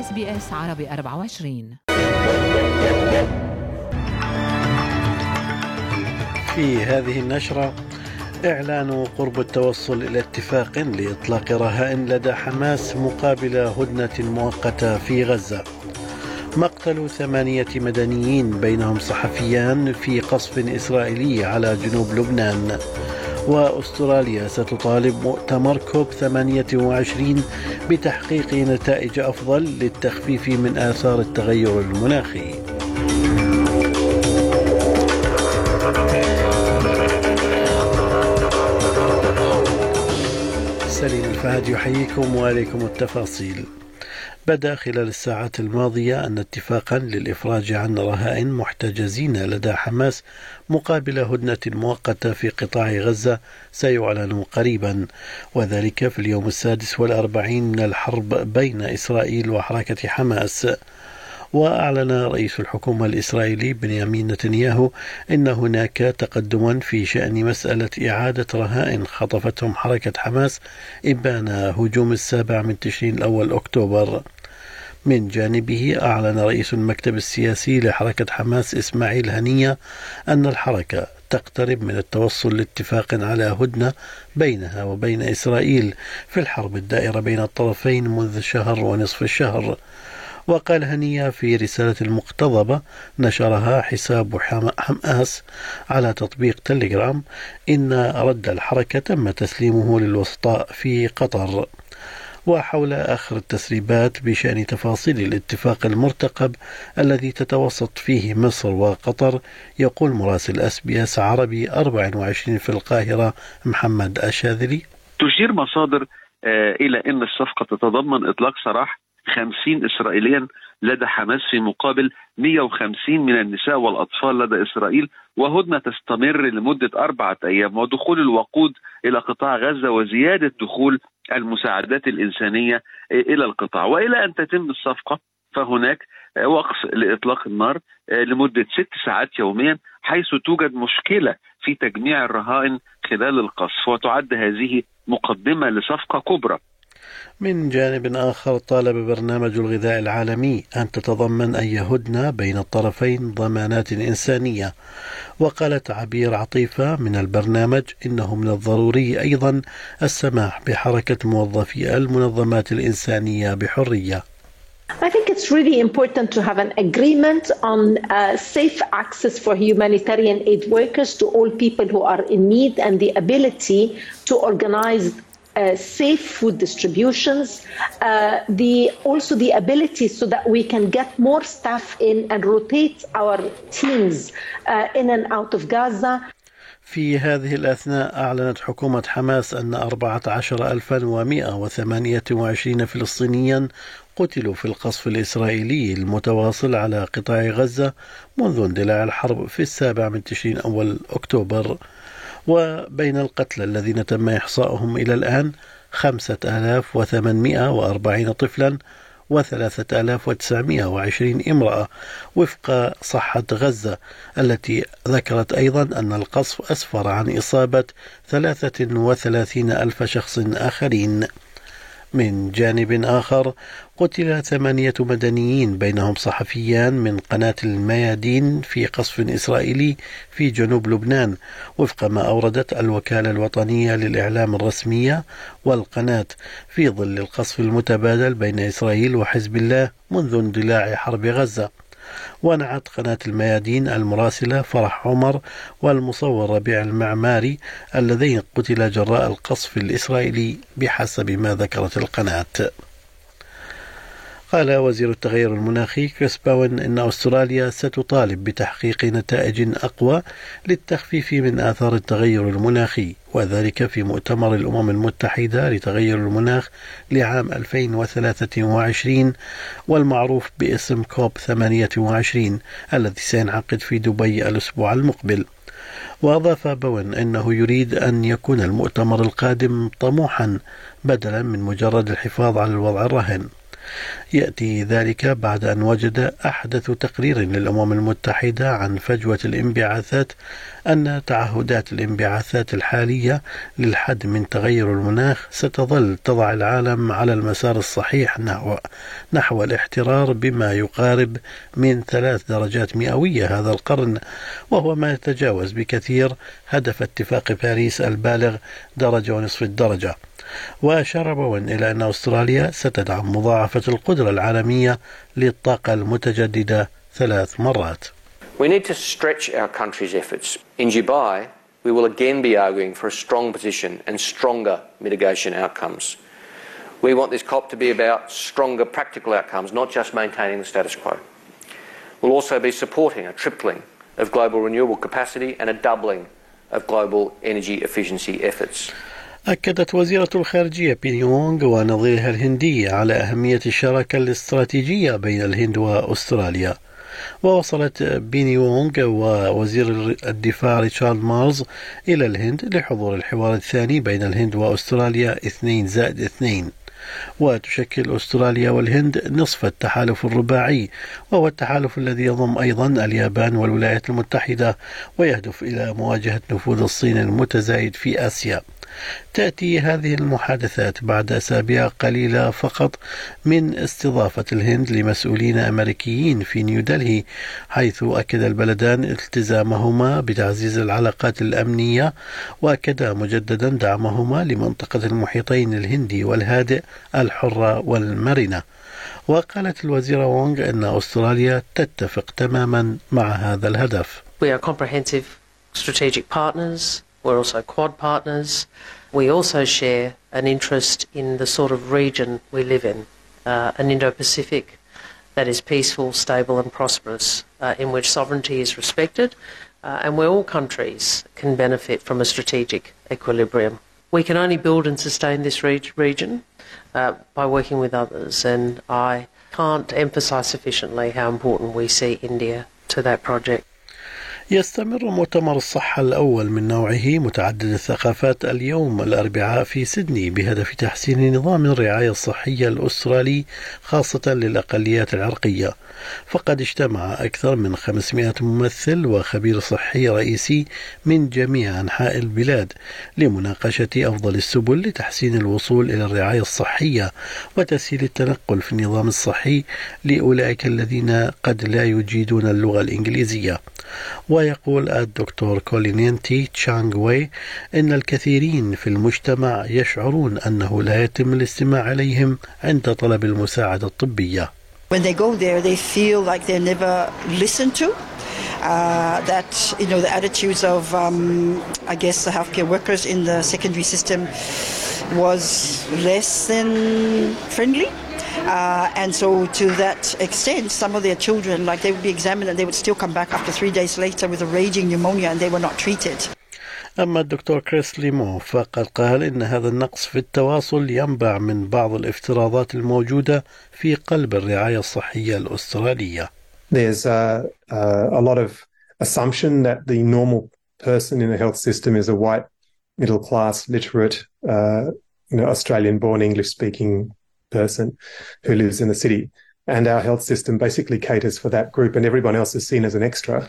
SBS عربي 24 في هذه النشرة إعلان قرب التوصل إلى اتفاق لإطلاق رهائن لدى حماس مقابل هدنة مؤقتة في غزة. مقتل ثمانية مدنيين بينهم صحفيان في قصف إسرائيلي على جنوب لبنان. وأستراليا ستطالب مؤتمر كوب 28 بتحقيق نتائج أفضل للتخفيف من آثار التغير المناخي. سليم الفهد يحييكم وعليكم التفاصيل. بدا خلال الساعات الماضية أن اتفاقا للإفراج عن رهائن محتجزين لدى حماس مقابل هدنة مؤقتة في قطاع غزة سيعلن قريبا. وذلك في اليوم السادس والأربعين من الحرب بين إسرائيل وحركة حماس. وأعلن رئيس الحكومة الإسرائيلي بنيامين نتنياهو أن هناك تقدما في شأن مسألة إعادة رهائن خطفتهم حركة حماس إبان هجوم السابع من تشرين الأول أكتوبر. من جانبه أعلن رئيس المكتب السياسي لحركة حماس إسماعيل هنية أن الحركة تقترب من التوصل لاتفاق على هدنة بينها وبين إسرائيل في الحرب الدائرة بين الطرفين منذ شهر ونصف الشهر. وقال هنية في رسالة المقتضبة نشرها حساب حماس على تطبيق تليجرام إن رد الحركة تم تسليمه للوسطاء في قطر. وحول آخر التسريبات بشأن تفاصيل الاتفاق المرتقب الذي تتوسط فيه مصر وقطر يقول مراسل SBS عربي 24 في القاهرة محمد الشاذلي تشير مصادر آه، إلى أن الصفقة تتضمن إطلاق سراح 50 إسرائيليا لدى حماس في مقابل 150 من النساء والأطفال لدى إسرائيل وهدنة تستمر لمدة أربعة أيام ودخول الوقود إلى قطاع غزة وزيادة دخول المساعدات الإنسانية إلى القطاع. وإلى أن تتم الصفقة فهناك وقف لإطلاق النار لمدة ست ساعات يوميا حيث توجد مشكلة في تجميع الرهائن خلال القصف وتعد هذه مقدمة لصفقة كبرى. من جانب آخر طالب برنامج الغذاء العالمي أن تتضمن أي هدنة بين الطرفين ضمانات إنسانية. وقالت عبير عطيفة من البرنامج إنه من الضروري أيضا السماح بحركة موظفي المنظمات الإنسانية بحرية. I think it's really important to have an agreement on uh, safe access for humanitarian aid workers to all people who are in need and the ability to organize safe food distributions, uh, the also the ability so that we can get more staff in and rotate our teams uh, in and out of Gaza. في هذه الأثناء أعلنت حكومة حماس أن 14128 فلسطينيا قتلوا في القصف الإسرائيلي المتواصل على قطاع غزة منذ اندلاع الحرب في السابع من تشرين أول أكتوبر وبين القتلى الذين تم إحصاؤهم إلى الآن خمسة آلاف وثمانمائة وأربعين طفلا وثلاثة آلاف وتسعمائة وعشرين امرأة. وفق صحة غزة التي ذكرت أيضا أن القصف أسفر عن إصابة ثلاثة وثلاثين ألف شخص آخرين. من جانب آخر قتل ثمانية مدنيين بينهم صحفيان من قناة الميادين في قصف إسرائيلي في جنوب لبنان وفق ما أوردت الوكالة الوطنية للإعلام الرسمية والقناة في ظل القصف المتبادل بين إسرائيل وحزب الله منذ اندلاع حرب غزة. ونعت قناة الميادين المراسلة فرح عمر والمصور ربيع المعماري اللذين قتلا جراء القصف الإسرائيلي بحسب ما ذكرت القناة. قال وزير التغير المناخي كريس باون إن أستراليا ستطالب بتحقيق نتائج أقوى للتخفيف من آثار التغير المناخي وذلك في مؤتمر الأمم المتحدة لتغير المناخ لعام 2023 والمعروف باسم كوب 28 الذي سينعقد في دبي الأسبوع المقبل. وأضاف بون أنه يريد أن يكون المؤتمر القادم طموحا بدلا من مجرد الحفاظ على الوضع الرهن يأتي ذلك بعد أن وجد أحدث تقرير للأمم المتحدة عن فجوة الانبعاثات أن تعهدات الانبعاثات الحالية للحد من تغير المناخ ستظل تضع العالم على المسار الصحيح نحو نحو الاحترار بما يقارب من ثلاث درجات مئوية هذا القرن وهو ما يتجاوز بكثير هدف اتفاق باريس البالغ درجة ونصف الدرجة. وأشار بوين إلى أن أستراليا ستدعم مضاعفة القدرة العالمية للطاقة المتجددة ثلاث مرات. We need to stretch our country's efforts. In Dubai, we will again be arguing for a strong position and stronger mitigation outcomes. We want this COP to be about stronger practical outcomes, not just maintaining the status quo. We'll also be supporting a tripling of global renewable capacity and a doubling of global energy efficiency efforts. أكدت وزيرة الخارجية بينيونغ ونظيرها الهندي على أهمية الشراكة الاستراتيجية بين الهند وأستراليا. ووصلت بينيونغ ووزير الدفاع ريتشارد مارز إلى الهند لحضور الحوار الثاني بين الهند وأستراليا اثنين زائد اثنين. وتشكل أستراليا والهند نصف التحالف الرباعي وهو التحالف الذي يضم أيضا اليابان والولايات المتحدة ويهدف إلى مواجهة نفوذ الصين المتزايد في آسيا. تأتي هذه المحادثات بعد أسابيع قليلة فقط من استضافة الهند لمسؤولين أمريكيين في نيودلهي حيث أكد البلدان التزامهما بتعزيز العلاقات الأمنية وأكدا مجددا دعمهما لمنطقة المحيطين الهندي والهادئ الحرة والمرنة وقالت الوزيرة وونغ أن أستراليا تتفق تماما مع هذا الهدف. We are comprehensive strategic partners We're also Quad partners. We also share an interest in the sort of region we live in, uh, an Indo Pacific that is peaceful, stable, and prosperous, uh, in which sovereignty is respected, uh, and where all countries can benefit from a strategic equilibrium. We can only build and sustain this re- region uh, by working with others, and I can't emphasise sufficiently how important we see India to that project. يستمر مؤتمر الصحة الأول من نوعه متعدد الثقافات اليوم الأربعاء في سيدني بهدف تحسين نظام الرعاية الصحية الأسترالي خاصة للأقليات العرقية. فقد اجتمع أكثر من 500 ممثل وخبير صحي رئيسي من جميع أنحاء البلاد لمناقشة أفضل السبل لتحسين الوصول إلى الرعاية الصحية وتسهيل التنقل في النظام الصحي لأولئك الذين قد لا يجيدون اللغة الإنجليزية. ويقول الدكتور كولينينتي تشانغ وي إن الكثيرين في المجتمع يشعرون أنه لا يتم الاستماع إليهم عند طلب المساعدة الطبية. When they go there, they feel like they're never listened to. Uh, that you know the attitudes of um, I guess the healthcare workers in the secondary system was less than friendly. Uh, and so, to that extent, some of their children, like they would be examined and they would still come back after three days later with a raging pneumonia and they were not treated. أما الدكتور كريس ليمو فقد قال إن هذا النقص في التواصل ينبع من بعض الافتراضات الموجودة في قلب الرعاية الصحية الأسترالية. There's a, a lot of assumption that the normal person in the health system is a white, middle class, literate, uh, you know, Australian born English speaking person who lives in the city. And our health system basically caters for that group, and everyone else is seen as an extra.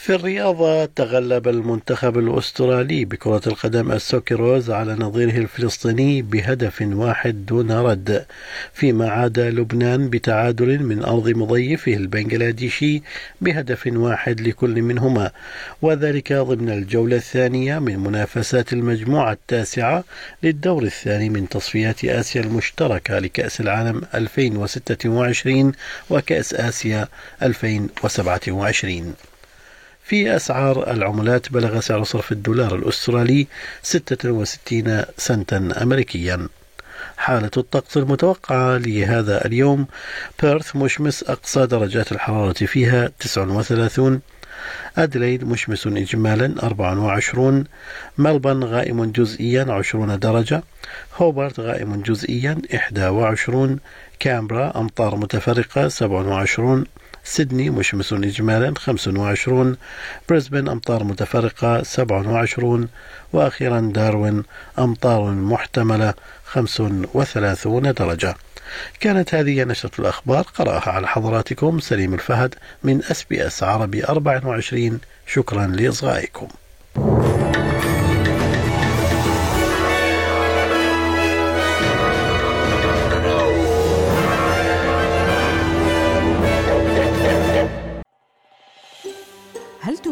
في الرياضة تغلب المنتخب الأسترالي بكرة القدم السوكيروز على نظيره الفلسطيني بهدف واحد دون رد. فيما عاد لبنان بتعادل من أرض مضيفه البنغلاديشي بهدف واحد لكل منهما. وذلك ضمن الجولة الثانية من منافسات المجموعة التاسعة للدور الثاني من تصفيات آسيا المشتركة لكأس العالم 2026 وكأس آسيا 2027 في أسعار العملات بلغ سعر صرف الدولار الأسترالي 66 سنتا أمريكيا. حالة الطقس المتوقعة لهذا اليوم بيرث مشمس أقصى درجات الحرارة فيها 39 أدليد مشمس إجمالا 24 ملبن غائم جزئيا 20 درجة هوبرت غائم جزئيا 21 كامبرا أمطار متفرقة 27 سيدني مشمس إجمالا 25 بريسبن أمطار متفرقة 27 وأخيرا داروين أمطار محتملة 35 درجة. كانت هذه نشرة الأخبار قرأها على حضراتكم سليم الفهد من أس بي أس عربي 24 شكرا لإصغائكم.